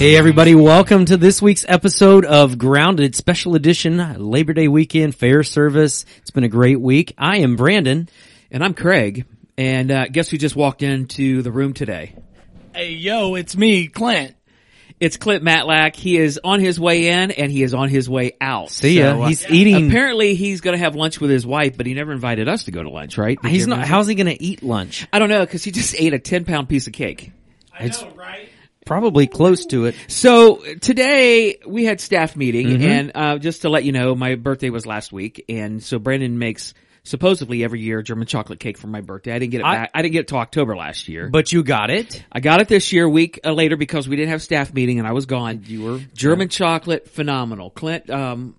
Hey everybody, welcome to this week's episode of Grounded Special Edition Labor Day Weekend Fair Service. It's been a great week. I am Brandon. And I'm Craig. And uh, guess who just walked into the room today? Hey, yo, it's me, Clint. It's Clint Matlack. He is on his way in and he is on his way out. See ya. So, uh, He's eating. Apparently he's going to have lunch with his wife, but he never invited us to go to lunch, right? Did He's not, how's he gonna eat lunch? I don't know because he just ate a 10 pound piece of cake. I know, right? Probably close to it. So today we had staff meeting Mm-hmm. and, uh, just to let you know, my birthday was last week. And so Brandon makes supposedly every year German chocolate cake for my birthday. I didn't get it I- back. I didn't get it till October last year. But you got it. I got it this year, a week uh, later, because we didn't have staff meeting and I was gone. You were- German chocolate, phenomenal. Clint, um,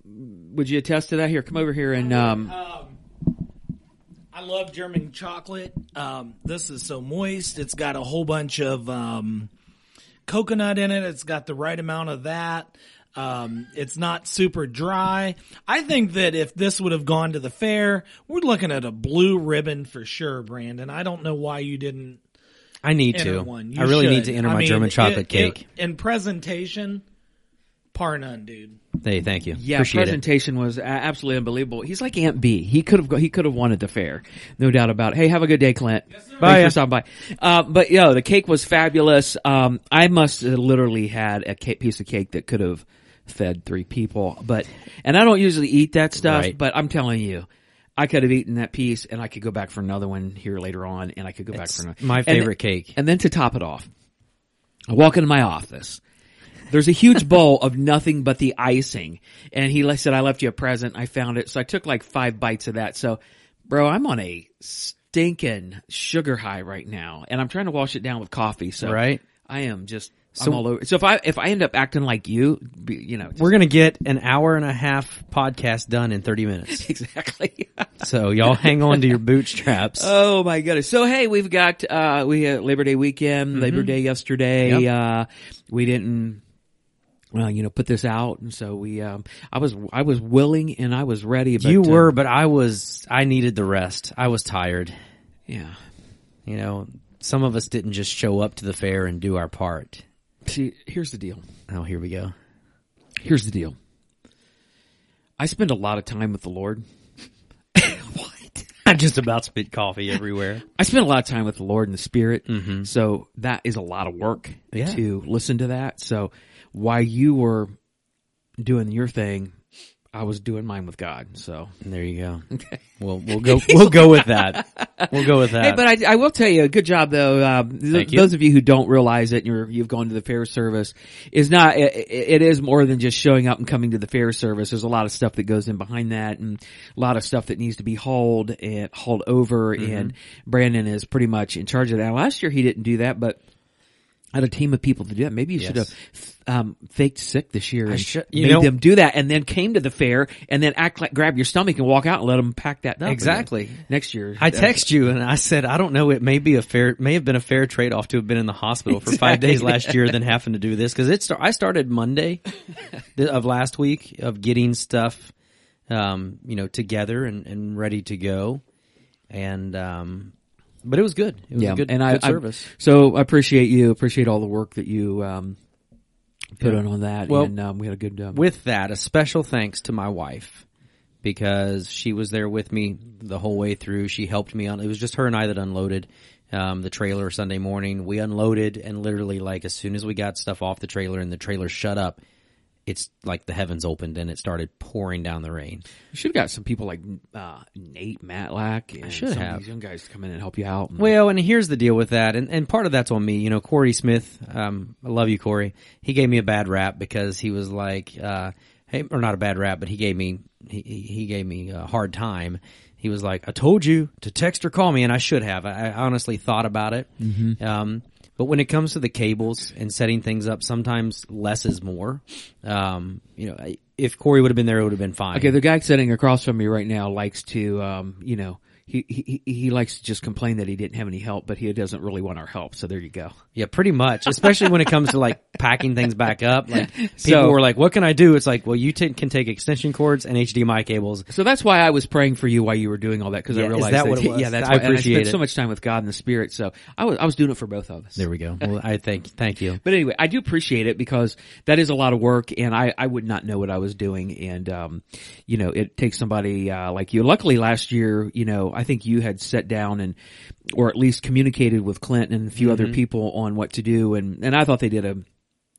would you attest to that? Here, come over here and um, I love German chocolate. Um, this is so moist. It's got a whole bunch of um, coconut in it. It's got the right amount of that. Um, it's not super dry. I think that if this would have gone to the fair, we're looking at a blue ribbon for sure, Brandon. I don't know why you didn't I need enter to. one. You I really need to enter I my mean, German chocolate it- cake. it- in presentation, par none, dude. Hey, thank you. yeah, Appreciate it. presentation was absolutely unbelievable. He's like Aunt Bee. He could have he could have won at the fair, no doubt about it. Hey, have a good day, Clint. Bye, Thanks yeah. for stopping by. Uh, but yo, the cake was fabulous. Um, I must have literally had a cake, piece of cake that could have fed three people. But and I don't usually eat that stuff, Right. but I'm telling you. I could have eaten that piece and I could go back for another one here later on and I could go back for another. my And- favorite cake. And then to top it off, I walk into my office. There's a huge bowl of nothing but the icing. And he said, I left you a present. I found it. So I took like five bites of that. So, bro, I'm on a stinking sugar high right now. And I'm trying to wash it down with coffee. So Right. I am just, So- I'm all over. So if I, if I end up acting like you, be, you know, We're gonna get an hour and a half podcast done in 30 minutes. exactly. So y'all hang on to your bootstraps. Oh my goodness. So hey, we've got, uh, we had Labor Day weekend, Labor Day yesterday. Mm-hmm. Yep. Uh, we didn't, well, you know, put this out. And so we, um, I was, I was willing and I was ready. But, you uh, were, but I was, I needed the rest. I was tired. yeah. You know, some of us didn't just show up to the fair and do our part. See, here's the deal. Oh, here we go. Here's the deal. I spend a lot of time with the Lord. what? I just about spit coffee everywhere. I spend a lot of time with the Lord and the Spirit. So that is a lot of work Mm-hmm. Yeah. to listen to that. So while you were doing your thing, I was doing mine with God. So There you go. Okay. We'll we'll go we'll go with that. We'll go with that. Hey, but I, I will tell you, good job though. Um, th- you. those of you who don't realize it, and you're, you've gone to the fair service, is not. It, it is more than just showing up and coming to the fair service. There's a lot of stuff that goes in behind that, and a lot of stuff that needs to be hauled and hauled over. Mm-hmm. And Brandon is pretty much in charge of that. Last year he didn't do that, but. I had a team of people to do that. Maybe you should have um, faked sick this year and should- made know- them do that, and then came to the fair and then act like grab your stomach and walk out and let them pack that up. Exactly. next year. I text you and I said I don't know. It may be a fair, may have been a fair trade off to have been in the hospital for five days last year than having to do this because it. Start, I started Monday of last week of getting stuff, um, you know, together and, and ready to go, and um, but it was good. It was a good, and I, good I- service. so I appreciate you. Appreciate all the work that you um, put in on that. Well, and um, we had a good. Um, With that, a special thanks to my wife because she was there with me the whole way through. She helped me on. It was just her and I that unloaded um, the trailer Sunday morning. We unloaded, and literally, like as soon as we got stuff off the trailer and the trailer shut up, it's like the heavens opened and it started pouring down the rain. you should have got some people like uh, Nate Matlack. And should some have. of these young guys to come in and help you out. And- Well, and here's the deal with that, and, and part of that's on me. You know, Corey Smith, um, I love you, Corey. He gave me a bad rap because he was like, uh, hey, or not a bad rap, but he gave me, he, he gave me a hard time. He was like, I told you to text or call me, and I should have. I, I honestly thought about it. Um, but when it comes to the cables and setting things up, sometimes less is more. Um, you know, if Corey would have been there, it would have been fine. okay, the guy sitting across from me right now likes to, um, you know, he, he he likes to just complain that he didn't have any help, but he doesn't really want our help. So there you go. Yeah, pretty much. Especially when it comes to like packing things back up. Like people So- were like, "What can I do?" It's like, well, you ta- can take extension cords and HDMI cables. So that's why I was praying for you while you were doing all that because Yeah, I realized that what it was? yeah, that's I why appreciate spent it. so much time with God and the Spirit. So I was I was doing it for both of us. There we go. Well, I thank thank you. But anyway, I do appreciate it because that is a lot of work and I, I would not know what I was doing. And, um, you know, it takes somebody, uh, like you. Luckily last year, you know, I think you had sat down and, or at least communicated with Clinton and a few other people on what to do. And, and I thought they did a,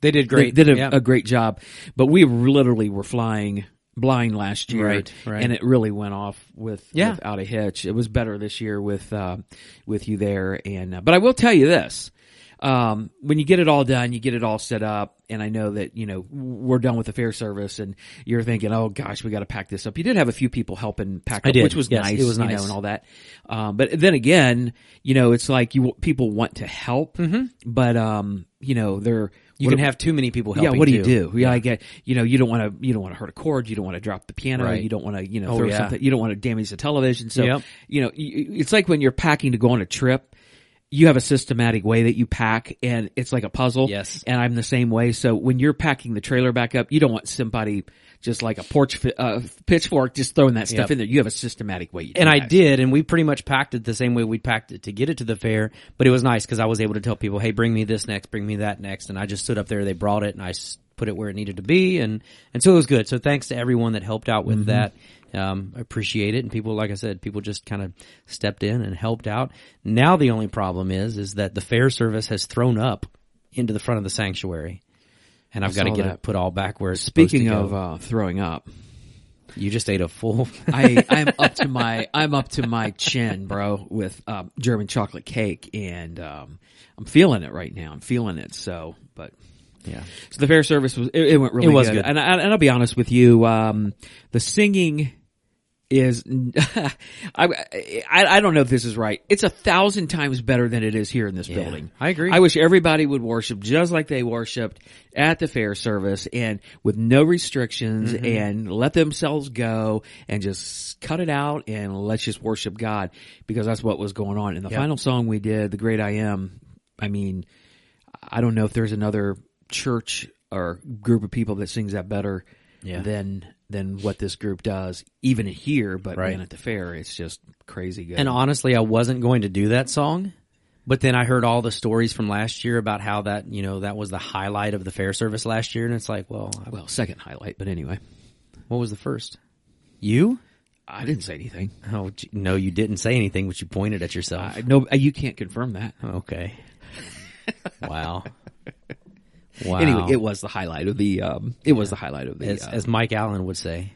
They did great. they did a, Yeah. a great job, but we literally were flying blind last year. Right, right. And it really went off with, Yeah. without a hitch. It was better this year with, uh, with you there. And, uh, but I will tell you this. Um, when you get it all done, you get it all set up, and I know that, you know, we're done with the fair service and you're thinking, oh gosh, we gotta pack this up. You did have a few people helping pack I up, did. which was Yes, nice, it was you know, nice. and all that. Um, but then again, you know, it's like you, people want to help, but, um, you know, they're, Mm-hmm. You can do- have too many people yeah, helping. what do you too. do? Yeah, I get. You know, you don't want to. You don't want to hurt a cord. You don't want to drop the piano. Right. You don't want to. You know, Oh, throw yeah. something. You don't want to damage the television. So, Yep. you know, it's like when you're packing to go on a trip. You have a systematic way that you pack, and it's like a puzzle. Yes. and I'm the same way. So when you're packing the trailer back up, you don't want somebody just like a porch uh, pitchfork just throwing that stuff Yep. in there. You have a systematic way. And I did, and we pretty much packed it the same way we packed it to get it to the fair. But it was nice because I was able to tell people, "Hey, bring me this next, bring me that next," and I just stood up there. They brought it, and I put it where it needed to be, and and so it was good. So thanks to everyone that helped out with that. Um, I appreciate it, and people, like I said, people just kind of stepped in and helped out. Now the only problem is, is that the fair service has thrown up into the front of the sanctuary, and I've got to get that. it put all back where it's Speaking of uh, throwing up, you just ate a full. I I'm up to my I'm up to my chin, bro, with um, German chocolate cake, and um, I'm feeling it right now. I'm feeling it. So, but yeah. so the fair service was it, it went really It was good. good. And, I, and I'll be honest with you, um, the singing is I, I I don't know if this is right. It's a thousand times better than it is here in this building. I agree. I wish everybody would worship just like they worshipped at the fair service and with no restrictions Mm-hmm. and let themselves go and just cut it out and let's just worship God because that's what was going on. And the Yep. final song we did, The Great I Am, I mean, I don't know if there's another church or group of people that sings that better Yeah. than than what this group does, even here. But Right. man, at the fair, it's just crazy good. And honestly, I wasn't going to do that song, but then I heard all the stories from last year about how that, you know, that was the highlight of the fair service last year. And it's like, well, I- well, second highlight, but anyway, what was the first? You? I didn't say anything. Oh, no, you didn't say anything, but you pointed at yourself. I, no, uh, you can't confirm that. okay. wow. Wow. Anyway, it was the highlight of the. Um, it was the highlight of the. as, uh, as Mike Allen would say,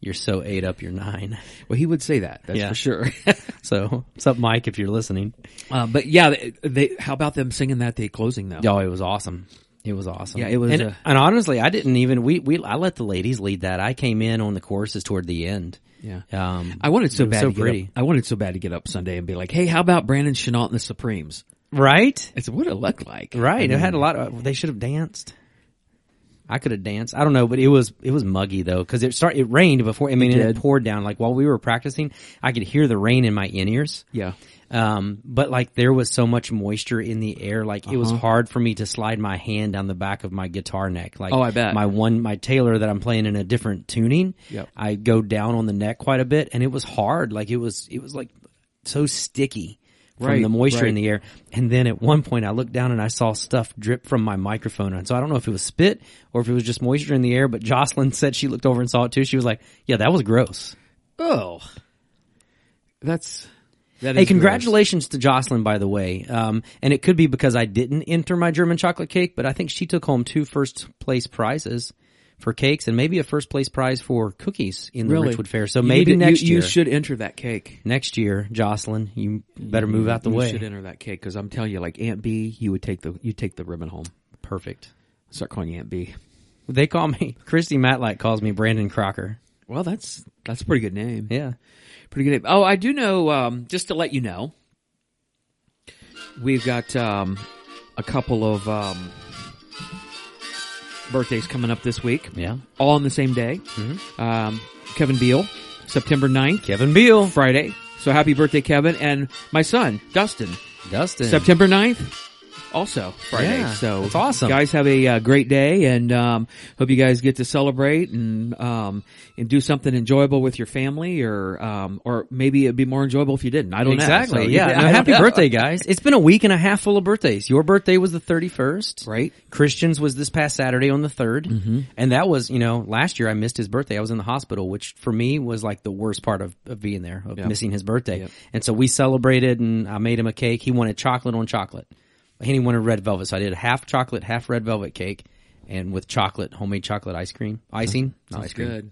you're so eight up, you're nine. well, he would say that. That's Yeah. for sure. So, what's up, Mike, if you're listening? um, but yeah, they, they. How about them singing that at the closing though? Oh, it was awesome. It was awesome. Yeah, it was, And, uh, and honestly, I didn't even we we I let the ladies lead that. I came in on the choruses toward the end. Yeah. Um, I wanted so it was bad so to get pretty. up. I wanted so bad to get up Sunday and be like, "Hey, how about Brandon Chenault and the Supremes?" Right, It's "What it looked like?" right. I it had a lot. Of, they should have danced. I could have danced. I don't know, but it was it was muggy though because it started. It rained before. I mean, It it poured down. Like while we were practicing, I could hear the rain in my in ears. Yeah. Um, but like there was so much moisture in the air, like it was Uh-huh. hard for me to slide my hand down the back of my guitar neck. Like, Oh, I bet. my one, my Taylor that I'm playing in a different tuning. Yep. I go down on the neck quite a bit and it was hard. Like it was, it was like so sticky from Right, the moisture in the air. And then at one point I looked down and I saw stuff drip from my microphone. And so I don't know if it was spit or if it was just moisture in the air, but Jocelyn said she looked over and saw it too. She was like, yeah, that was gross. Oh, that's that. Hey, congratulations to Jocelyn, by the way. Um, and it could be because I didn't enter my German chocolate cake, but I think she took home two first place prizes for cakes and maybe a first place prize for cookies in the Really? Richwood Fair. So You maybe to- next you, year, you should enter that cake. next year, Jocelyn, you better move out the you way. You should enter that cake because I'm telling you, like Aunt Bee, you would take the you take the ribbon home. Perfect. Start calling you Aunt Bee. They call me Christy Matlack calls me Brandon Crocker. Well, that's that's a pretty good name. Yeah. Pretty good name. Oh, I do know. Um, just to let you know, we've got um, a couple of um, birthdays coming up this week, Yeah. all on the same day. Um, Kevin Beal, September 9th, Kevin Beal. Friday. So happy birthday, Kevin, and my son Dustin. Dustin. September 9th, also Friday. Yeah, so it's awesome. Guys, have a uh, great day, and um, hope you guys get to celebrate and um, and do something enjoyable with your family, or um, or maybe it'd be more enjoyable if you didn't. I don't Exactly. know. So, yeah. No, happy birthday, guys. It's been a week and a half full of birthdays. Your birthday was the 31st. Right. Christian's was this past Saturday on the 3rd. Mm-hmm. And that was, you know, last year I missed his birthday. I was in the hospital, which for me was like the worst part of, of being there, of Yep. missing his birthday. Yep. And so we celebrated and I made him a cake. He wanted chocolate on chocolate. He wanted red velvet. So I did a half chocolate, half red velvet cake and with chocolate, homemade chocolate ice cream, icing, not ice cream. good.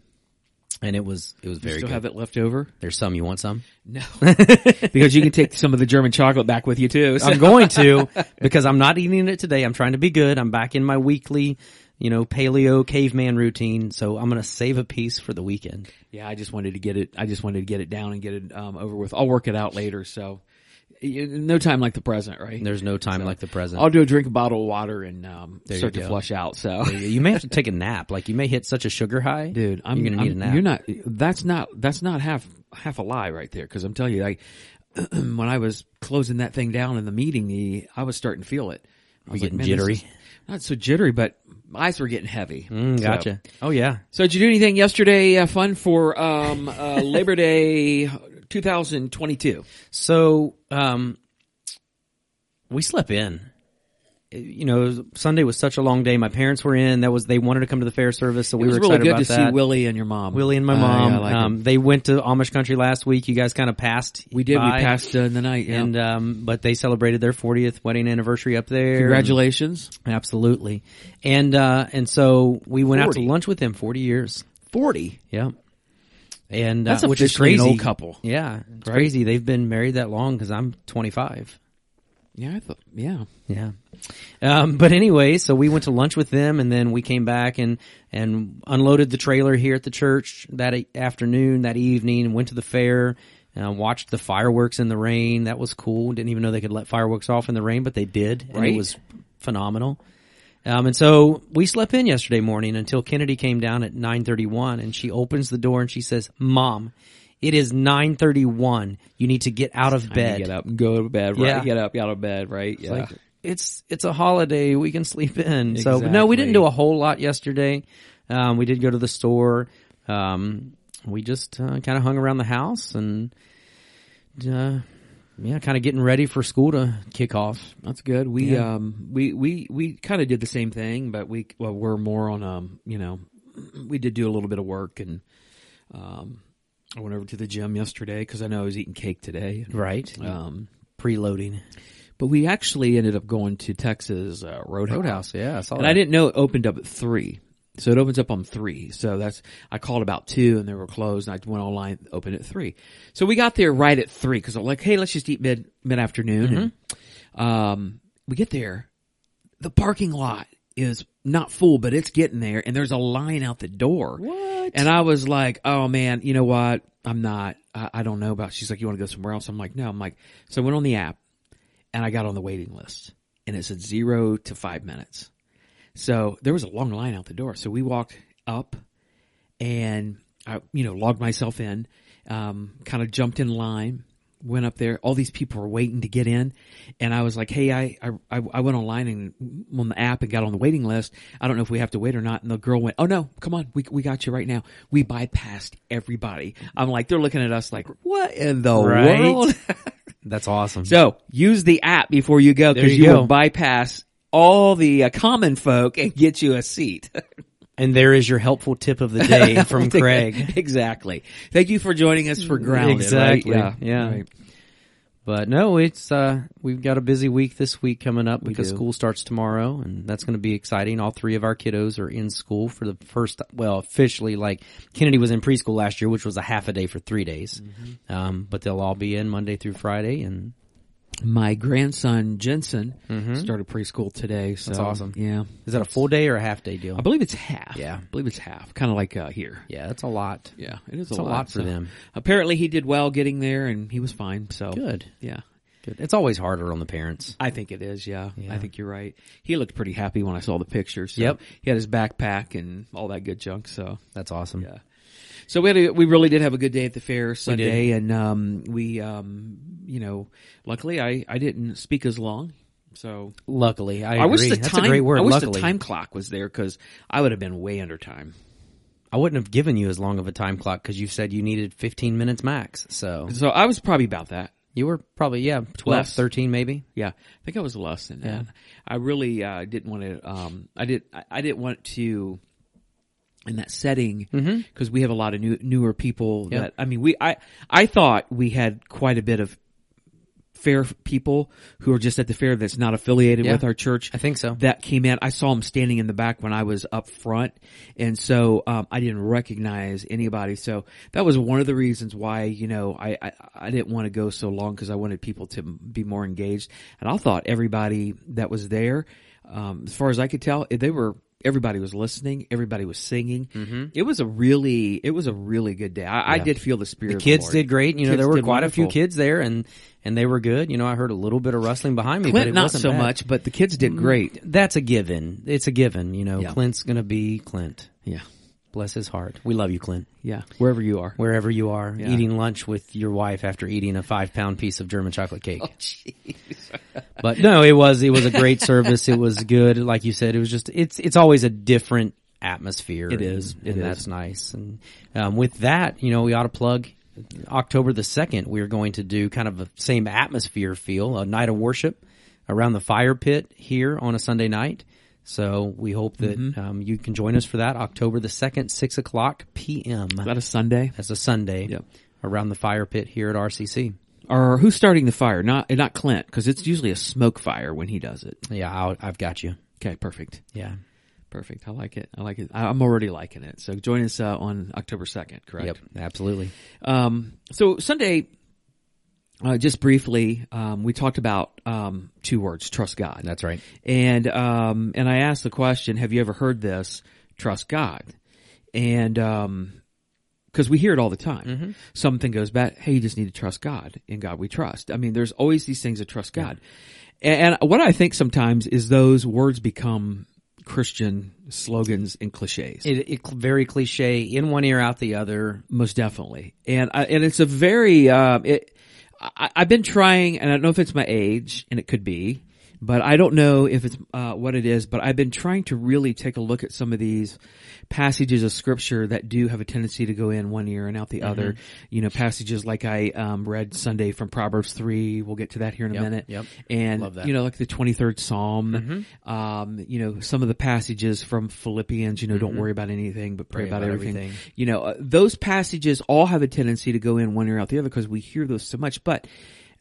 And it was, it was very Still good. have it left over? There's some. You want some? No, because you can take some of the German chocolate back with you too. so- I'm going to because I'm not eating it today. I'm trying to be good. I'm back in my weekly, you know, paleo caveman routine. So I'm going to save a piece for the weekend. Yeah, I just wanted to get it. I just wanted to get it down and get it um, over with. I'll work it out later. So, no time like the present, right? There's no time like the present. I'll do a drink a bottle of water and um, start to flush out. So, you may have to take a nap. Like you may hit such a sugar high, dude, I'm you're going to need a nap. You're not. That's not. That's not half half a lie right there. Because I'm telling you, like when I was closing that thing down in the meeting, the I was starting to feel it. I was getting "Man, this jittery?" Not so jittery, but my eyes were getting heavy. Mm, So- gotcha. Oh yeah. So did you do anything yesterday uh, fun for um, uh, Labor Day 2022? So, um, we slept in. You know, Sunday was such a long day. My parents were in. That was they wanted to come to the fair service, so we it was were really excited good about to that. see Willie and your mom. Willie and my Uh, mom. yeah, I like um, they went to Amish country last week. You guys kind of passed. we did. by. We passed uh, in the night. Yeah. and um, but they celebrated their 40th wedding anniversary up there. Congratulations. absolutely. And uh, and so we went out to 40. lunch with them. 40 years. 40. Yeah. And That's uh, which is crazy. old couple. Yeah, it's crazy. They've been married that long because I'm 25. Yeah, I thought. Yeah. Yeah. Um, but anyway, so we went to lunch with them and then we came back and, and unloaded the trailer here at the church that afternoon, that evening, and went to the fair, uh, watched the fireworks in the rain. That was cool. Didn't even know they could let fireworks off in the rain, but they did. And Right. it was phenomenal. Um, and so we slept in yesterday morning until Kennedy came down at 931 and she opens the door and she says, mom, it is 931. You need to get out of bed. Get up and go to bed. Right. Yeah. Get up. Get out of bed. Right. Yeah. Like it's it's a holiday. We can sleep in. So no, we didn't do a whole lot yesterday. Um, we did go to the store. Um, we just uh, kind of hung around the house and uh, yeah, kind of getting ready for school to kick off. That's good. We Yeah. um we we we kind of did the same thing, but we well, we're more on um you know we did do a little bit of work and um I went over to the gym yesterday because I know I was eating cake today. Right, Um, preloading but we actually ended up going to Texas uh, Roadhouse. Roadhouse. Yeah, I saw and that. I didn't know it opened up at three. So it opens up on three. So that's I called about two and they were closed. And I went online, opened at three. So we got there right at three because I'm like, hey, let's just eat mid mid afternoon. And um, we get there, the parking lot is not full, but it's getting there, and there's a line out the door. What? And I was like, oh man, you know what? I'm not. I, I don't know about. She's like, you want to go somewhere else? I'm like, no. I'm like, so I went on the app, and I got on the waiting list, and it said zero to five minutes. So there was a long line out the door. So we walked up and I, you know, logged myself in, um, kind of jumped in line, went up there. All these people were waiting to get in. And I was like, Hey, I, I, I went online and on the app and got on the waiting list. I don't know if we have to wait or not. And the girl went, Oh no, come on. We, we got you right now. We bypassed everybody. I'm like, they're looking at us like, what in the Right. world? That's awesome. So use the app before you go because you you, will bypass all the uh, common folk and get you a seat. and there is your helpful tip of the day from Craig. exactly. Thank you for joining us for grounded. Exactly. Right? Yeah. Right. But no, it's uh we've got a busy week this week coming up because school starts tomorrow and that's going to be exciting. All three of our kiddos are in school for the first well, officially like Kennedy was in preschool last year, which was a half a day for 3 days. Mm-hmm. Um but they'll all be in Monday through Friday and My grandson Jensen started preschool today. So Mm-hmm. That's awesome. Yeah. is that a full day or a half day deal? I believe it's half. Yeah. I believe it's half. Kind of like uh, here. Yeah, that's a lot. Yeah, it is It's a lot for So them. Apparently, he did well getting there, and he was fine. So Good. Yeah, Good. It's always harder on the parents. I think it is. Yeah, Yeah. I think you're right. He looked pretty happy when I saw the pictures. So Yep. He had his backpack and all that good junk. So That's awesome. yeah. So we had a, we really did have a good day at the fair Sunday, and um, we um, you know, luckily I I didn't speak as long. So Luckily, I, I wish agree. the That's time a great word. I wish luckily, the time clock was there because I would have been way under time. I wouldn't have given you as long of a time clock because you said you needed 15 minutes max. So So I was probably about that. you were probably yeah 12, Less. 13 maybe. Yeah, I think I was less than that. I really uh, didn't want to. Um, I did. I, I didn't want to in that setting because we have a lot of new, newer people. Yeah. That I mean, we. I I thought we had quite a bit of fair people who are just at the fair that's not affiliated Yeah. with our church. I think so. That came in. I saw them standing in the back when I was up front, and so um, I didn't recognize anybody. So that was one of the reasons why you know I I, I didn't want to go so long because I wanted people to be more engaged. And I thought everybody that was there, um, as far as I could tell, they were. Everybody was listening. Everybody was singing. Mm-hmm. It was a really, it was a really good day. I, I did feel the spirit. The kids Lord. did great. You know, there were quite a few kids there, and and they were good. You know, I heard a little bit of rustling behind me, but Clint it not wasn't so bad. much, but the kids did mm, great. That's a given. It's a given. You know, Yeah. Clint's gonna be Clint. Yeah, Bless his heart. We love you, Clint. yeah. Wherever you are. Wherever you are, Yeah. eating lunch with your wife after eating a five pound piece of German chocolate cake. Oh, but no, it was it was a great service. It was good, like you said. It was just it's it's always a different atmosphere. It is, and- is. and It is. that's nice. And um, with that, you know, we ought to plug October the second. We're going to do kind of the same atmosphere feel, a night of worship around the fire pit here on a Sunday night. So we hope that Mm-hmm. um, you can join us for that October the second, six o'clock p.m. Is that a Sunday? That's a Sunday Yep. around the fire pit here at RCC. Or who's starting the fire? Not not Clint, because it's usually a smoke fire when he does it. Yeah, I'll, I've got you. Okay, perfect, Yeah. perfect. I like it. I like it. I'm already liking it. So join us uh, on October second. Correct. Yep. Absolutely. Um, so Sunday, uh, just briefly, um, we talked about um, two words: trust God. That's right. And um, and I asked the question: Have you ever heard this? Trust God. And um, because we hear it all the time. Something goes back, hey, you just need to trust God. In God we trust. I mean, there's always these things that trust God. And, and what I think sometimes is those words become Christian slogans and cliches. It, it very cliche, in one ear, out the other. Most definitely. And I, and it's a very um, it. I, I've been trying, and I don't know if it's my age, and it could be, but I don't know if it's uh, what it is. But I've been trying to really take a look at some of these passages of scripture that do have a tendency to go in one ear and out the other. You know, passages like I um, read Sunday from Proverbs three. We'll get to that here in a Yep, minute. yep. And you know, like the twenty third Psalm. Um, you know, some of the passages from Philippians. You know, don't worry about anything, but pray, Pray about, about everything. everything. You know, uh, those passages all have a tendency to go in one ear out the other because we hear those so much. But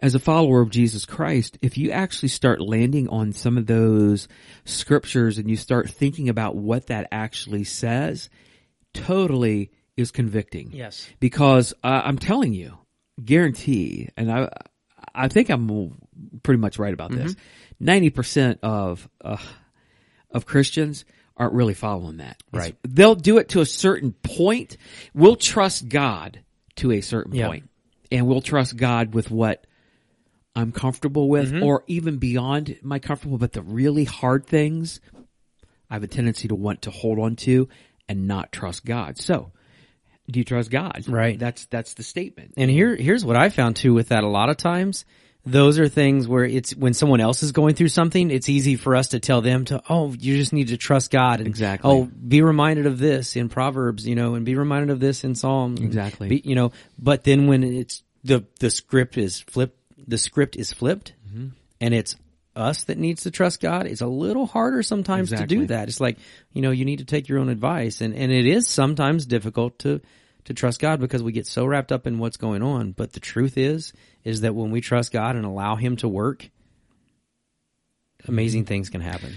as a follower of Jesus Christ, if you actually start landing on some of those scriptures and you start thinking about what that actually says, totally is convicting. Yes. Because uh, I'm telling you, guarantee, and I, I think I'm pretty much right about this. Mm-hmm. Ninety percent of uh, of Christians aren't really following that. It's- Right. They'll do it to a certain point. We'll trust God to a certain Yeah. point, and we'll trust God with what I'm comfortable with, Mm-hmm. or even beyond my comfortable. But the really hard things, I have a tendency to want to hold on to and not trust God. So, do you trust God? Right. That's that's the statement. And here, here's what I found too with that. A lot of times, those are things where it's when someone else is going through something, it's easy for us to tell them to, oh, you just need to trust God. And, Exactly. Oh, be reminded of this in Proverbs, you know, and be reminded of this in Psalms. Exactly. Be, you know, but then when it's the the script is flipped, the script is flipped, Mm-hmm. and it's us that needs to trust God. It's a little harder sometimes to do that. It's like you know, you need to take your own advice, and and it is sometimes difficult to to trust God because we get so wrapped up in what's going on. But the truth is, is that when we trust God and allow Him to work, amazing things can happen.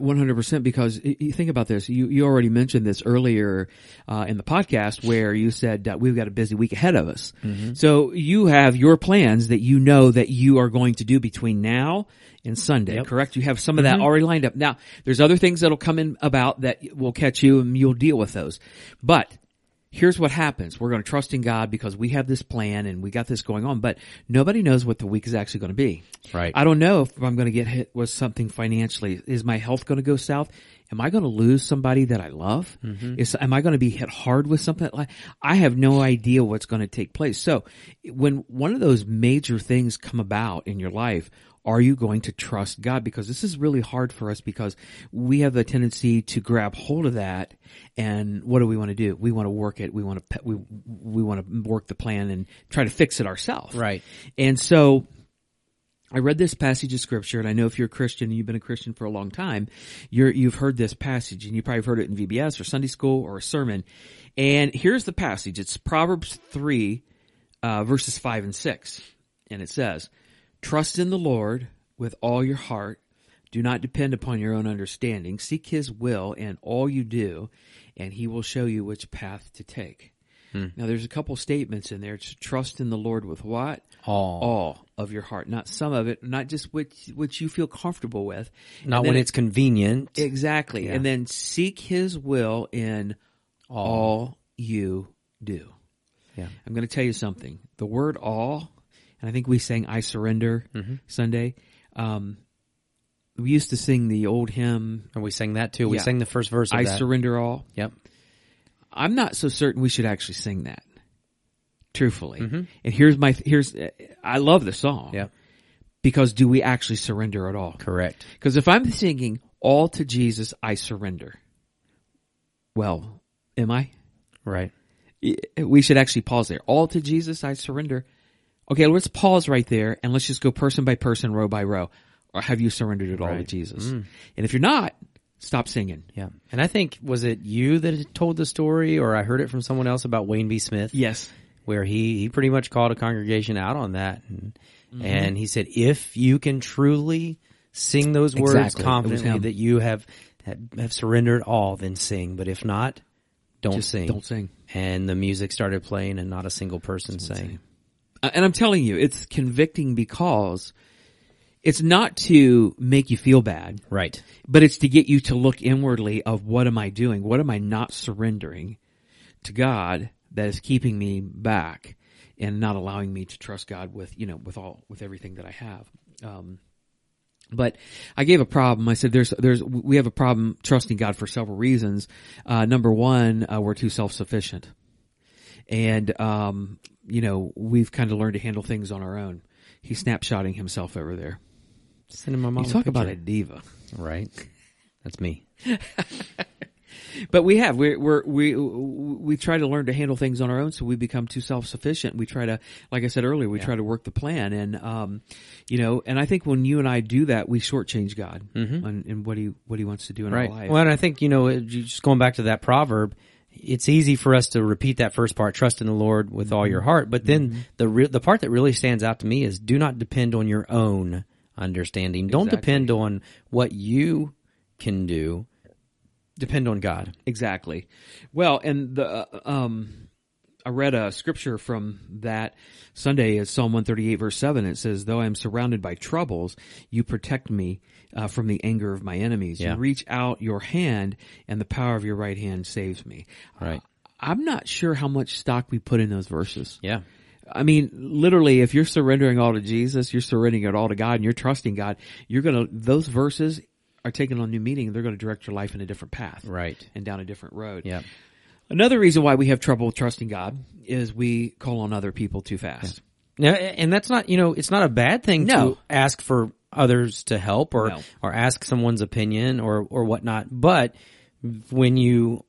One hundred percent. Because you think about this, you you already mentioned this earlier uh, in the podcast where you said that we've got a busy week ahead of us. Mm-hmm. So you have your plans that you know that you are going to do between now and Sunday. Yep. Mm-hmm. Correct? You have some of that already lined up. Now, there's other things that'll come in about that will catch you, and you'll deal with those. But here's what happens. We're going to trust in God because we have this plan and we got this going on, but nobody knows what the week is actually going to be. Right. I don't know if I'm going to get hit with something financially. Is my health going to go south? Am I going to lose somebody that I love? Mm-hmm. Is, am I going to be hit hard with something? Like, I have no idea what's going to take place. So when one of those major things come about in your life, are you going to trust God? Because this is really hard for us because we have the tendency to grab hold of that. And what do we want to do? We want to work it. We want to, we, we want to work the plan and try to fix it ourselves. Right. And so I read this passage of scripture, and I know if you're a Christian and you've been a Christian for a long time, you're, you've heard this passage, and you probably have heard it in VBS or Sunday school or a sermon. And here's the passage. It's Proverbs 3, uh, verses 5 and 6. And it says, Trust in the Lord with all your heart. Do not depend upon your own understanding. Seek His will in all you do, and He will show you which path to take. Hmm. Now, there's a couple statements in there. It's trust in the Lord with what? All. all of your heart, not some of it, not just what what you feel comfortable with. Not when it's convenient. exactly, Yeah. and then seek His will in all, you do. Yeah. I'm going to tell you something. The word "all," and I think we sang "I Surrender" Mm-hmm. Sunday. Um, we used to sing the old hymn And we sang that too. We Yeah. sang the first verse of "I that. Surrender All." Yep. I'm not so certain we should actually sing that. Truthfully, and here's my here's I love the song. Mm-hmm. Yep. Because do we actually surrender at all? Correct. Because if I'm singing all to Jesus, I surrender. Well, am I? Right. We should actually pause there. All to Jesus, I surrender. Okay, let's pause right there and let's just go person by person, row by row. Or have you surrendered it all to Right. Jesus? And if you're not, stop singing. Yeah. And I think, was it you that told the story or I heard it from someone else about Wayne B. Smith? Yes. where he, he pretty much called a congregation out on that. And, Mm-hmm. and he said, if you can truly sing those words Exactly. Confidently that you have, have, have surrendered all, then sing. But if not, don't Just sing. don't sing. And the music started playing and not a single person sang. Uh, And I'm telling you, it's convicting because it's not to make you feel bad. Right. but it's to get you to look inwardly of what am I doing? What am I not surrendering to God that is keeping me back and not allowing me to trust God with, you know, with all, with everything that I have. Um, but I gave a problem. I said there's, there's, we have a problem trusting God for several reasons. Uh, number one, uh, we're too self-sufficient. And, um, you know, we've kind of learned to handle things on our own. He's snapshotting himself over there. Send him my mom You a talk about a diva. Right. That's me. But we have we're, we're we we try to learn to handle things on our own, so we become too self sufficient. We try to, like I said earlier, we try to work the plan, and um, you know, and I think when you and I do that, we shortchange God and, and what he what he wants to do in Right. our life. Well, and I think, you know, just going back to that proverb, it's easy for us to repeat that first part, trust in the Lord with all Mm-hmm. your heart. But then the re- the part that really stands out to me is do not depend on your own understanding. Don't depend on what you can do. Depend on God. Exactly. Well, and the uh, um, I read a scripture from that Sunday. It's Psalm one thirty eight verse seven. It says, "Though I am surrounded by troubles, you protect me uh, from the anger of my enemies. Yeah. You reach out your hand, and the power of your right hand saves me." Right. I'm not sure how much stock we put in those verses. Yeah. I mean, literally, if you're surrendering all to Jesus, you're surrendering it all to God, and you're trusting God. You're gonna those verses are taking on new meaning. They're going to direct your life in a different path, Right. and down a different road. Yeah. Another reason why we have trouble trusting God is we call on other people too fast. Now, and that's not, you know, it's not a bad thing No. to ask for others to help or, No. or ask someone's opinion or, or whatnot. But when you,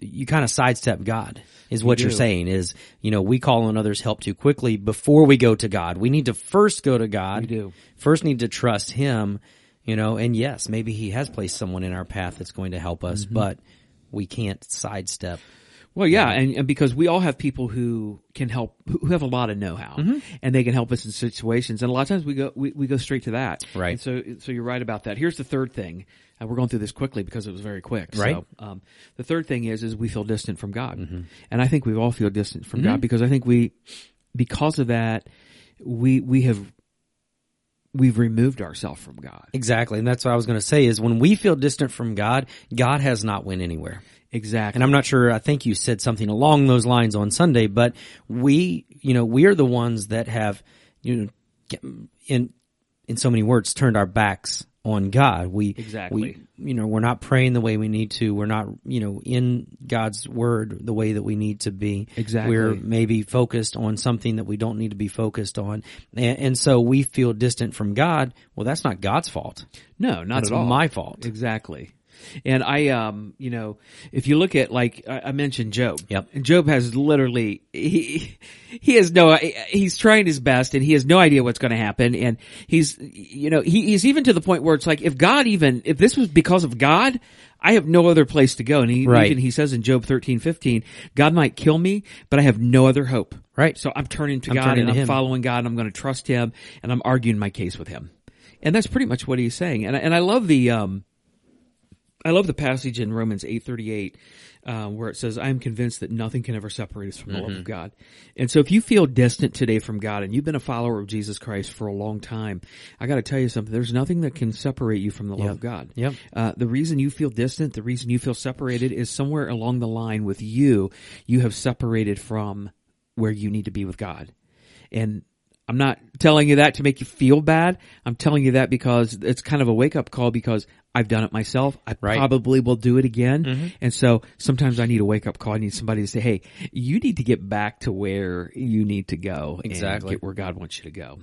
you kind of sidestep God is what You you're do. saying is, you know, we call on others help too quickly before we go to God. We need to first go to God. We do. First need to trust Him, you know, and yes, maybe He has placed someone in our path that's going to help Mm-hmm. us, but we can't sidestep. Well, yeah, and, and because we all have people who can help, who have a lot of know-how, Mm-hmm. and they can help us in situations. And a lot of times we go, we, we go straight to that. Right. And so, so you're right about that. Here's the third thing. And we're going through this quickly because it was very quick. Right. Mm-hmm. So, um, the third thing is, is we feel distant from God. And I think we all feel distant from God because I think we, because of that, we, we have we've removed ourselves from God. Exactly. And that's what I was going to say is when we feel distant from God, God has not went anywhere. Exactly. And I'm not sure, I think you said something along those lines on Sunday, but we, you know, we are the ones that have, you know, in, in so many words, turned our backs on God. We, Exactly. we, you know, we're not praying the way we need to. We're not, you know, in God's word the way that we need to be. Exactly. We're maybe focused on something that we don't need to be focused on. And, and so we feel distant from God. Well, that's not God's fault. no, not That's at all. my fault. Exactly. And I, um, you know, if you look at like I mentioned Job. Yep. And Job has literally he he has no he's trying his best and he has no idea what's going to happen and he's you know he, he's even to the point where it's like if God even if this was because of God. I have no other place to go. And he, Right. even he says in Job thirteen fifteen, God might kill me, but I have no other hope. Right. So I'm turning to I'm God turning and to I'm him. following God and I'm going to trust him and I'm arguing my case with him. And that's pretty much what he's saying. And I, and I love the, um, I love the passage in Romans 8:38 uh, where it says, "I am convinced that nothing can ever separate us from the love Mm-hmm. of God." And so, if you feel distant today from God and you've been a follower of Jesus Christ for a long time, I got to tell you something. There's nothing that can separate you from the love Yep. of God. Yep. Uh, the reason you feel distant, the reason you feel separated, is somewhere along the line with you. You have separated from where you need to be with God, and I'm not telling you that to make you feel bad. I'm telling you that because it's kind of a wake up call because I've done it myself. I Right. probably will do it again. Mm-hmm. And so sometimes I need a wake up call. I need somebody to say, Hey, you need to get back to where you need to go. Exactly. get where God wants you to go.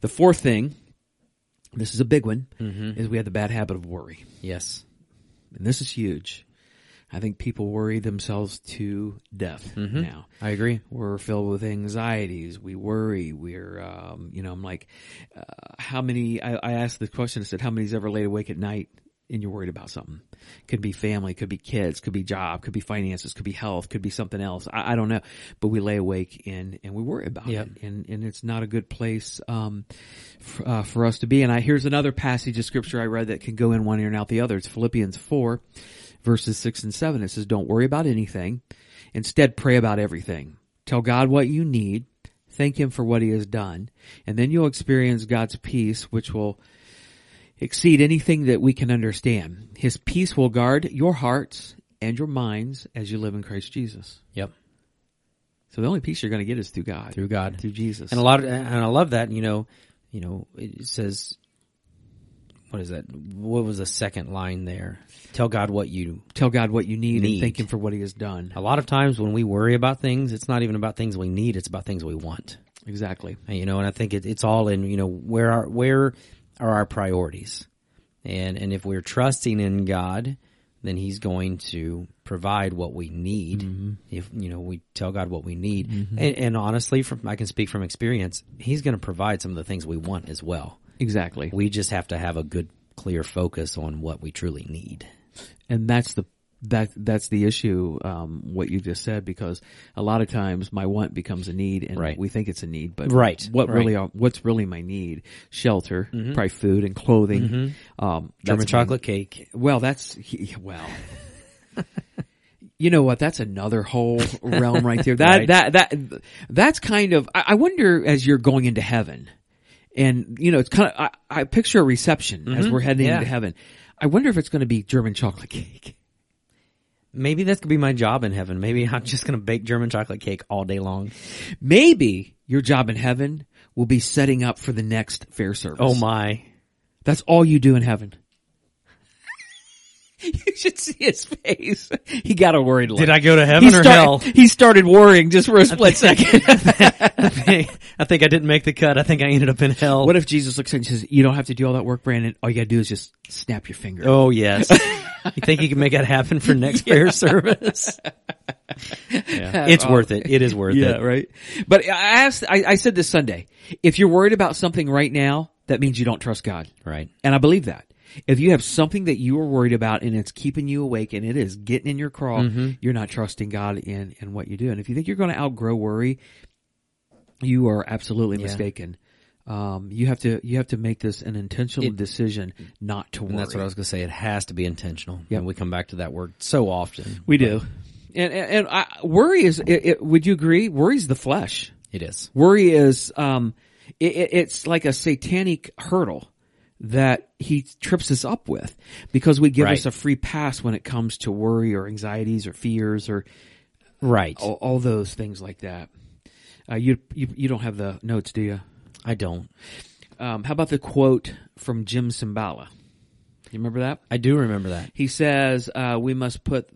The fourth thing, this is a big one, mm-hmm. is we have the bad habit of worry. Yes. And this is huge. I think people worry themselves to death now. I agree. We're filled with anxieties. We worry. We're, um, you know, I'm like, uh, how many, I, I asked the question, I said, how many's ever laid awake at night and you're worried about something? Could be family, could be kids, could be job, could be finances, could be health, could be something else. I, I don't know. But we lay awake and, and we worry about Yep. it. And, and it's not a good place, um, for, uh, for us to be. And I, here's another passage of scripture I read that can go in one ear and out the other. It's Philippians 4 verses 6 and 7. It says, don't worry about anything. Instead, pray about everything. Tell God what you need. Thank Him for what He has done. And then you'll experience God's peace, which will exceed anything that we can understand. His peace will guard your hearts and your minds as you live in Christ Jesus. Yep. So the only peace you're going to get is through God. Through God. Through Jesus. And a lot of, and I love that, and you know, you know, it says, what is that? What was the second line there? Tell God what you, Tell God what you need, and thank Him for what He has done. a lot of times when we worry about things, it's not even about things we need, it's about things we want. Exactly. And, you know, and I think it, it's all in, you know, where are, where are our priorities? And, and if we're trusting in God, then he's going to provide what we need. Mm-hmm. If, you know, we tell God what we need. Mm-hmm. And, and honestly, from, I can speak from experience, he's going to provide some of the things we want as well. Exactly. We just have to have a good, clear focus on what we truly need. and that's the that that's the issue um what you just said because a lot of times my want becomes a need and Right. we think it's a need but Right, what right. really are, what's really my need shelter probably food and clothing um German my- chocolate cake. well that's well you know what that's another whole realm right there that Right. that that that's kind of I, I wonder as you're going into heaven and you know it's kind of I, I picture a reception as mm-hmm. we're heading Yeah. into heaven I wonder if it's going to be German chocolate cake Maybe that's gonna be my job in heaven. Maybe I'm just gonna bake German chocolate cake all day long. Maybe your job in heaven will be setting up for the next fair service. Oh my. That's all you do in heaven. you should see his face. He got a worried look. Did I go to he heaven or start- hell? He started worrying just for a split second. I think I think I didn't make the cut. I think I ended up in hell. what if Jesus looks at you and says, you don't have to do all that work, Brandon. All you gotta do is just snap your finger. Oh yes. you think you can make that happen for next prayer service? Yeah. It's worth it. It is worth yeah, it. right. But I asked, I, I said this Sunday, if you're worried about something right now, that means you don't trust God. Right. And I believe that. If you have something that you are worried about and it's keeping you awake and it is getting in your crawl, Mm-hmm. you're not trusting God in, in what you do. And if you think you're going to outgrow worry, you are absolutely Yeah. mistaken. Um, you have to, you have to make this an intentional decision not to worry. And that's what I was going to say. It has to be intentional. Yep. And we come back to that word so often. we do. And, and, and I, worry is, it, it, would you agree? Worry is the flesh. It is. Worry is, um, it, it, it's like a satanic hurdle that he trips us up with because we give Right. us a free pass when it comes to worry or anxieties or fears or Right. all, all those things like that. Uh, you, you you don't have the notes, do you? I don't. Um, how about the quote from Jim Cymbala? You remember that? I do remember that. He says uh, we must put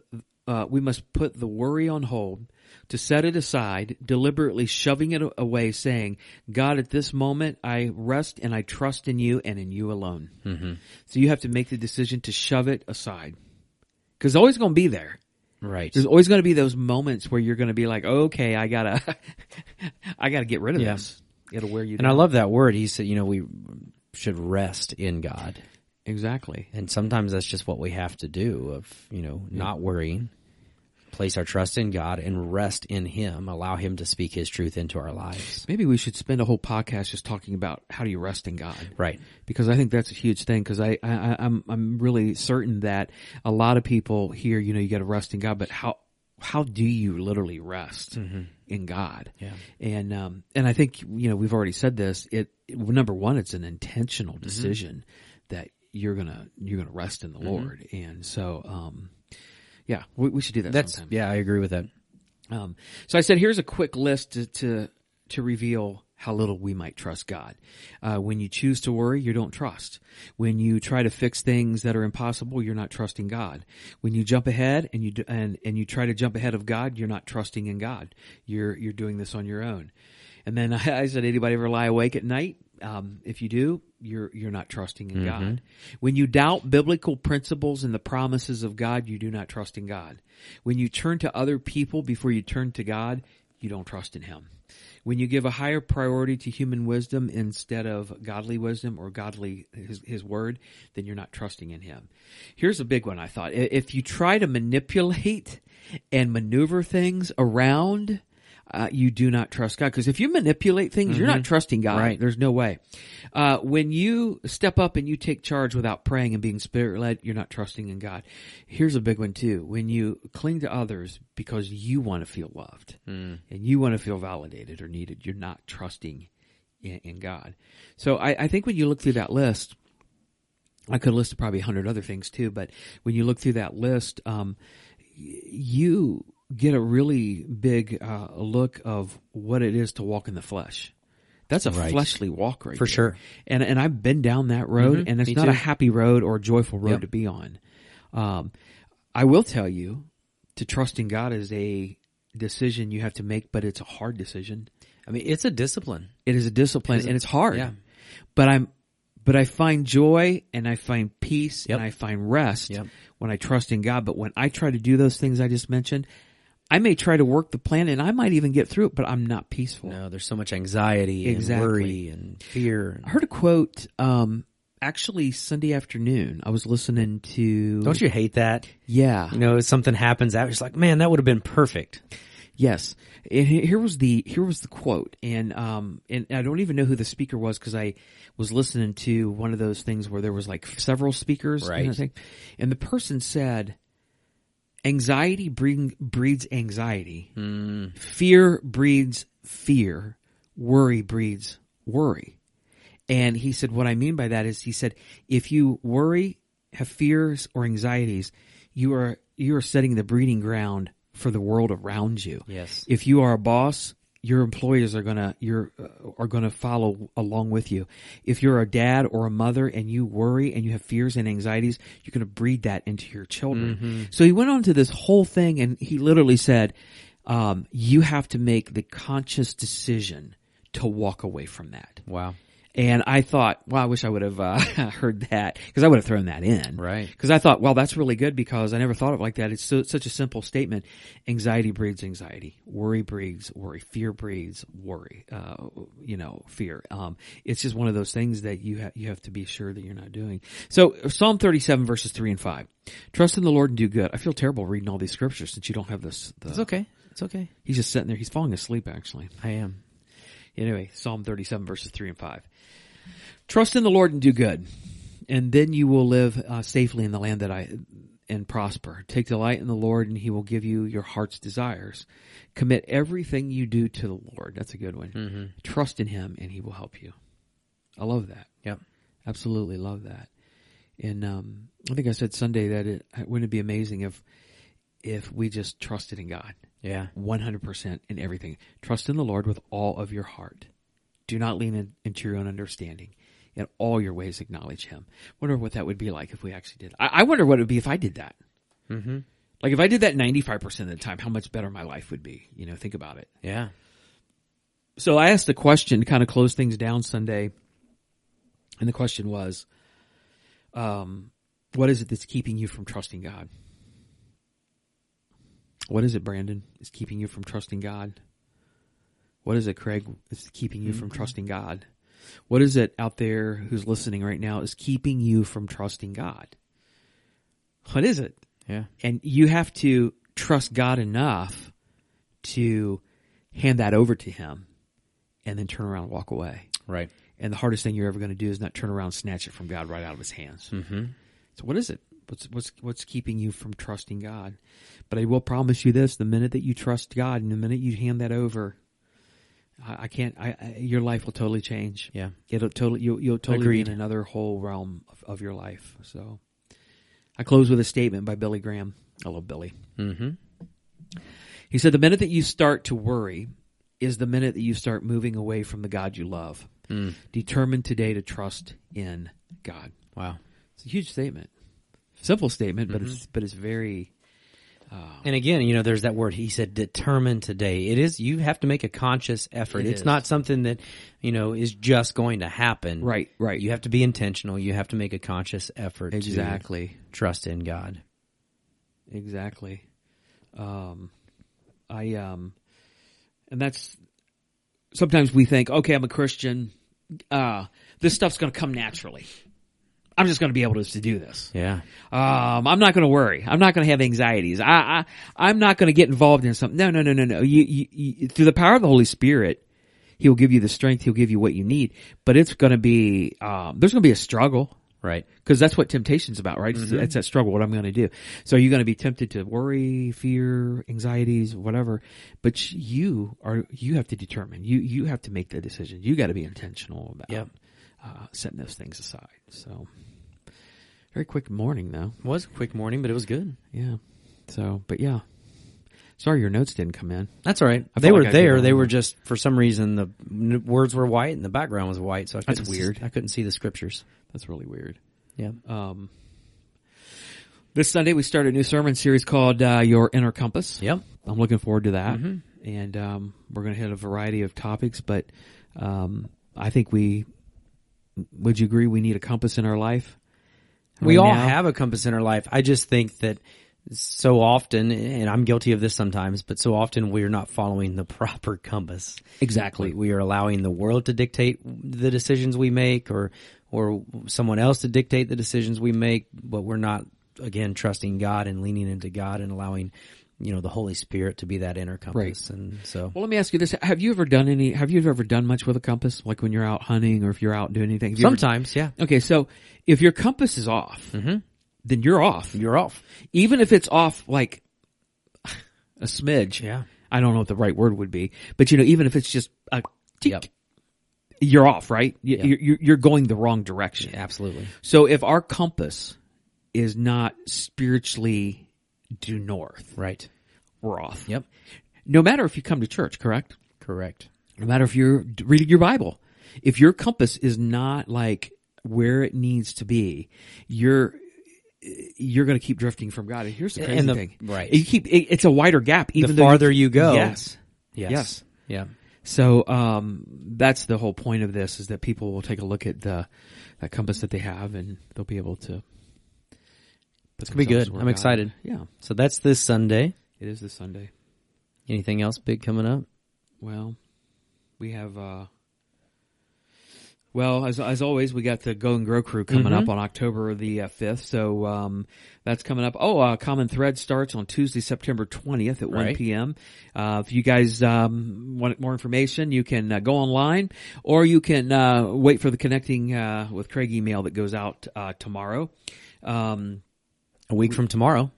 uh, we must put the worry on hold, to set it aside, deliberately shoving it away, saying, "God, at this moment, I rest and I trust in you and in you alone." Mm-hmm. So you have to make the decision to shove it aside, because it's always going to be there. Right. There's always going to be those moments where you're going to be like, "Okay, I gotta, I gotta get rid of Yeah. this." It'll wear you And I love that word. He said, you know, we should rest in God. exactly. And sometimes that's just what we have to do of, you know, not worrying, place our trust in God and rest in Him, allow Him to speak His truth into our lives. Maybe we should spend a whole podcast just talking about how do you rest in God. Right. because I think that's a huge thing. Because I, I, I'm, I'm really certain that a lot of people here, you know, you got to rest in God, but how, how do you literally rest in God? Yeah. And, um, and I think, you know, we've already said this. It, it- number one, it's an intentional decision that you're gonna, you're gonna rest in the Lord. And so, um, yeah, we, we should do that That's, sometime. yeah, I agree with that. Um, so I said, here's a quick list to, to, to reveal how little we might trust God. Uh, when you choose to worry, you don't trust. When you try to fix things that are impossible, you're not trusting God. When you jump ahead and you do, and and you try to jump ahead of God, you're not trusting in God. You're you're doing this on your own. And then I said, anybody ever lie awake at night? Um, if you do, you're you're not trusting in God. When you doubt biblical principles and the promises of God, you do not trust in God. When you turn to other people before you turn to God, you don't trust in Him. When you give a higher priority to human wisdom instead of godly wisdom or godly His, his word, then you're not trusting in Him. Here's a big one. I thought if you try to manipulate and maneuver things around uh, you do not trust God. Because if you manipulate things, you're not trusting God. Right. There's no way. Uh, when you step up and you take charge without praying and being spirit led, you're not trusting in God. Here's a big one too. When you cling to others because you want to feel loved and you want to feel validated or needed, you're not trusting in, in God. So I, I think when you look through that list, I could list probably a hundred other things too, but when you look through that list, um, y- you get a really big uh, look of what it is to walk in the flesh. That's a Right. fleshly walk, right? For there. sure. And and I've been down that road, and it's me not too. a happy road or a joyful road Yep. to be on. Um, I will tell you, to trust in God is a decision you have to make, but it's a hard decision. I mean, it's a discipline. It is a discipline, It is a- and it's hard. yeah. But I'm, but I find joy and I find peace Yep. and I find rest Yep. when I trust in God. But when I try to do those things I just mentioned, I may try to work the plan and I might even get through it, but I'm not peaceful. No, there's so much anxiety Exactly. and worry and fear. I heard a quote, um, actually Sunday afternoon. I was listening to. Don't you hate that? Yeah. You know, something happens out, it's like, man, that would have been perfect. Yes. And here was the here was the quote, and um and I don't even know who the speaker was because I was listening to one of those things where there was like several speakers, Right. And, the person said, "Anxiety bring, breeds anxiety, hmm. fear breeds fear, worry breeds worry." And he said, "What I mean by that is, he said, if you worry, have fears or anxieties, you are you are setting the breeding ground for the world around you. Yes. If you are a boss, your employees are gonna you're uh, are gonna follow along with you. If you're a dad or a mother and you worry and you have fears and anxieties, you're gonna breed that into your children. So he went on to this whole thing and he literally said, um, "You have to make the conscious decision to walk away from that." Wow. And I thought, well, I wish I would have uh, heard that because I would have thrown that in. Right. Because I thought, well, that's really good because I never thought of it like that. It's so, such a simple statement. Anxiety breeds anxiety. Worry breeds worry. Fear breeds worry. Uh, you know, fear. Um, it's just one of those things that you have you have to be sure that you're not doing. So Psalm 37 verses three and five. Trust in the Lord and do good. I feel terrible reading all these scriptures since you don't have this. The, It's okay. It's okay. He's just sitting there. He's falling asleep actually. I am. Anyway, Psalm 37 verses 3 and 5. Trust in the Lord and do good, and then you will live uh, safely in the land that I, and prosper. Take delight in the Lord and he will give you your heart's desires. Commit everything you do to the Lord. That's a good one. Mm-hmm. Trust in him and he will help you. I love that. Yep. Absolutely love that. And um, I think I said Sunday that it wouldn't it be amazing if if we just trusted in God. Yeah. 100% in everything. Trust in the Lord with all of your heart. Do not lean in, into your own understanding. In all your ways, acknowledge Him. Wonder what that would be like if we actually did. I, I wonder what it would be if I did that. Mm-hmm. Like if I did that 95% of the time, how much better my life would be. You know, think about it. Yeah. So I asked the question to kind of close things down Sunday. And the question was, um, what is it that's keeping you from trusting God? What is it, Brandon, is keeping you from trusting God? What is it, Craig, is keeping you from trusting God? What is it out there who's listening right now is keeping you from trusting God? What is it? Yeah. And you have to trust God enough to hand that over to Him and then turn around and walk away. Right. And the hardest thing you're ever going to do is not turn around and snatch it from God right out of His hands. Mm-hmm. So what is it? What's what's what's keeping you from trusting God? But I will promise you this: the minute that you trust God, and the minute you hand that over, I, I can't. I, I your life will totally change. Yeah. It'll totally you'll, you'll totally Agreed. be in another whole realm of, of your life. So, I close with a statement by Billy Graham. I love Billy. Mm-hmm. He said, "The minute that you start to worry is the minute that you start moving away from the God you love. Mm. Determine today to trust in God." Wow. It's a huge statement, simple statement, but Mm-hmm. it's but it's very And again, you know, there's that word. He said, "Determined today." It is. You have to make a conscious effort. It it's is. not something that you know is just going to happen. right, right. You have to be intentional. You have to make a conscious effort. exactly, To trust in God. exactly. Um, I um, and that's sometimes we think, okay, I'm a Christian. Uh, this stuff's going to come naturally. I'm just going to be able to, to do this. Yeah. Um, I'm not going to worry. I'm not going to have anxieties. I, I I'm not going to get involved in something. No, no, no, no, no. You, you, you, through the power of the Holy Spirit, He'll give you the strength. He'll give you what you need. But it's going to be um, there's going to be a struggle Right. because that's what temptation's about, right? It's, it's that struggle. What I'm going to do. So you're going to be tempted to worry, fear, anxieties, whatever. But you are you have to determine. You you have to make the decision. You got to be intentional about Yep. uh, setting those things aside. So very quick morning though. It was a quick morning, but it was good. Yeah. So, but yeah. Sorry, your notes didn't come in. That's all right. I They were like there. They were just for some reason the n- words were white and the background was white, so I That's weird. I couldn't see the scriptures. That's really weird. Yeah. Um, this Sunday we start a new sermon series called uh, "Your Inner Compass." Yep. I'm looking forward to that, Mhm. and um, we're going to hit a variety of topics. But um, I think we would you agree we need a compass in our life? We right all now? have a compass in our life. I just think that so often, and I'm guilty of this sometimes, but so often we're not following the proper compass. exactly. We, we are allowing the world to dictate the decisions we make or, or someone else to dictate the decisions we make, but we're not, again, trusting God and leaning into God and allowing, you know, the Holy Spirit to be that inner compass. And so, Well, let me ask you this: Have you ever done any? Have you ever done much with a compass, like when you're out hunting or if you're out doing anything? You ever- sometimes, yeah, okay, so if your compass is off, mm-hmm. then you're off. you're off. even if it's off like a smidge. Yeah. I don't know what the right word would be, but you know, even if it's just a tick, Yep. you're off, right? You- Yep. You're, you're, you're going the wrong direction. Absolutely. So if our compass is not spiritually due north, Right. we're off. Yep. No matter if you come to church, correct? Correct. No matter if you're reading your Bible, if your compass is not like where it needs to be, you're you're going to keep drifting from God. And here's the crazy the- thing, right. You keep it, it's a wider gap. Even the farther you go. yes. Yes. Yes. Yeah. So um, that's the whole point of this is that people will take a look at the that compass that they have and they'll be able to. It's gonna be good. I'm excited. Yeah, So that's this Sunday. it is this Sunday. Anything else big coming up? Well, we have. uh well, as as always, we got the Go and Grow crew coming Mhm. up on October the uh, fifth, so um, that's coming up. Oh, uh, Common Thread starts on Tuesday, September twentieth at one Right. p.m. Uh, if you guys um, want more information, you can uh, go online, or you can uh, wait for the connecting uh, with Craig email that goes out uh, tomorrow. Um, A week from tomorrow,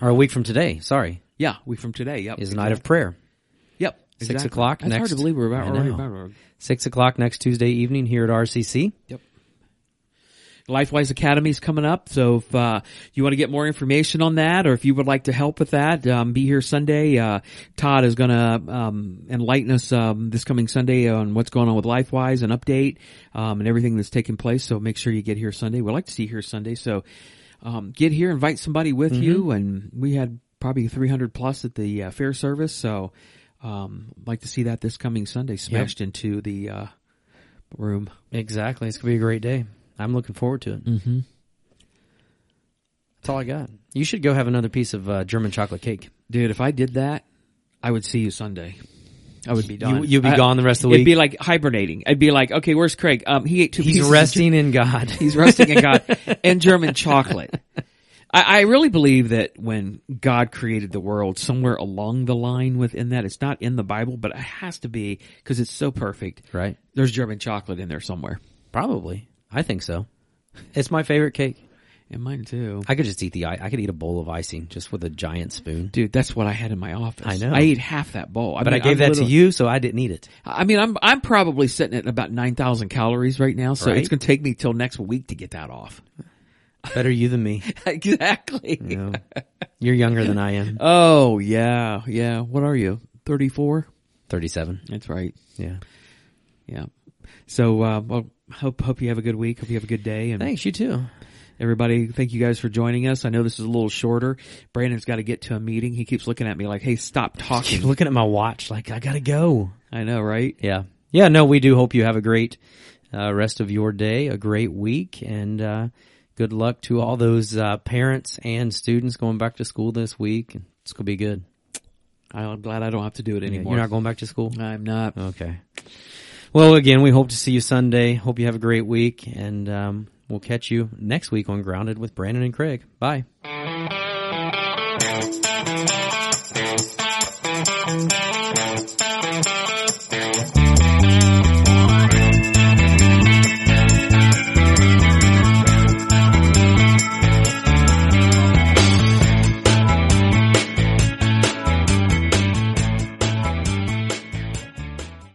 or a week from today. Sorry, Yeah, week from today. Yep. is a night of prayer. Yep. Six exactly. o'clock That's hard to believe we're about already Six o'clock next Tuesday evening here at RCC. Yep. LifeWise Academy is coming up, so if uh, you want to get more information on that, or if you would like to help with that, um, be here Sunday. Uh, Todd is going to um, enlighten us um, this coming Sunday on what's going on with LifeWise, an update, um, and everything that's taking place. So make sure you get here Sunday. We'd like to see you here Sunday, so um, get here, invite somebody with you, and we had probably 300 plus at the uh, fair service, so um, like to see that this coming Sunday smashed into the uh, room. Exactly. It's gonna be a great day. I'm looking forward to it. Mm-hmm. That's all I got. You should go have another piece of uh, German chocolate cake. Dude, if I did that, I would see you Sunday. I would be done. you'd be I- gone the rest of the week. It'd be like hibernating. I'd be like, okay, where's Craig? Um, he ate two He's pieces of resting in God. He's resting in God and German chocolate. I, I really believe that when God created the world, somewhere along the line within that, it's not in the Bible, but it has to be because it's so perfect. right. There's German chocolate in there somewhere. Probably. I think so. It's my favorite cake. And mine too. I could just eat the. I I could eat a bowl of icing just with a giant spoon. Dude, that's what I had in my office. I know. I ate half that bowl. But I gave I'm that to you, so I didn't eat it. I mean, I'm I'm probably sitting at about nine thousand calories right now, so Right. it's going to take me till next week to get that off. Better you than me. exactly. You know. You're younger than I am. Oh yeah, yeah. What are you? Thirty four. Thirty-seven. That's right. Yeah. Yeah. So, uh, well, hope hope you have a good week. Hope you have a good day. And Thanks. You too. everybody, thank you guys for joining us. I know this is a little shorter. Brandon's got to get to a meeting. He keeps looking at me like, "Hey, stop talking." looking at my watch, like I gotta go. I know, right? Yeah. Yeah. No, we do hope you have a great uh, rest of your day, a great week, and uh, good luck to all those uh, parents and students going back to school this week. It's going to be good. I'm glad I don't have to do it anymore. You're not going back to school? I'm not. Okay. Well, again, we hope to see you Sunday. Hope you have a great week, and um, we'll catch you next week on Grounded with Brandon and Craig. Bye.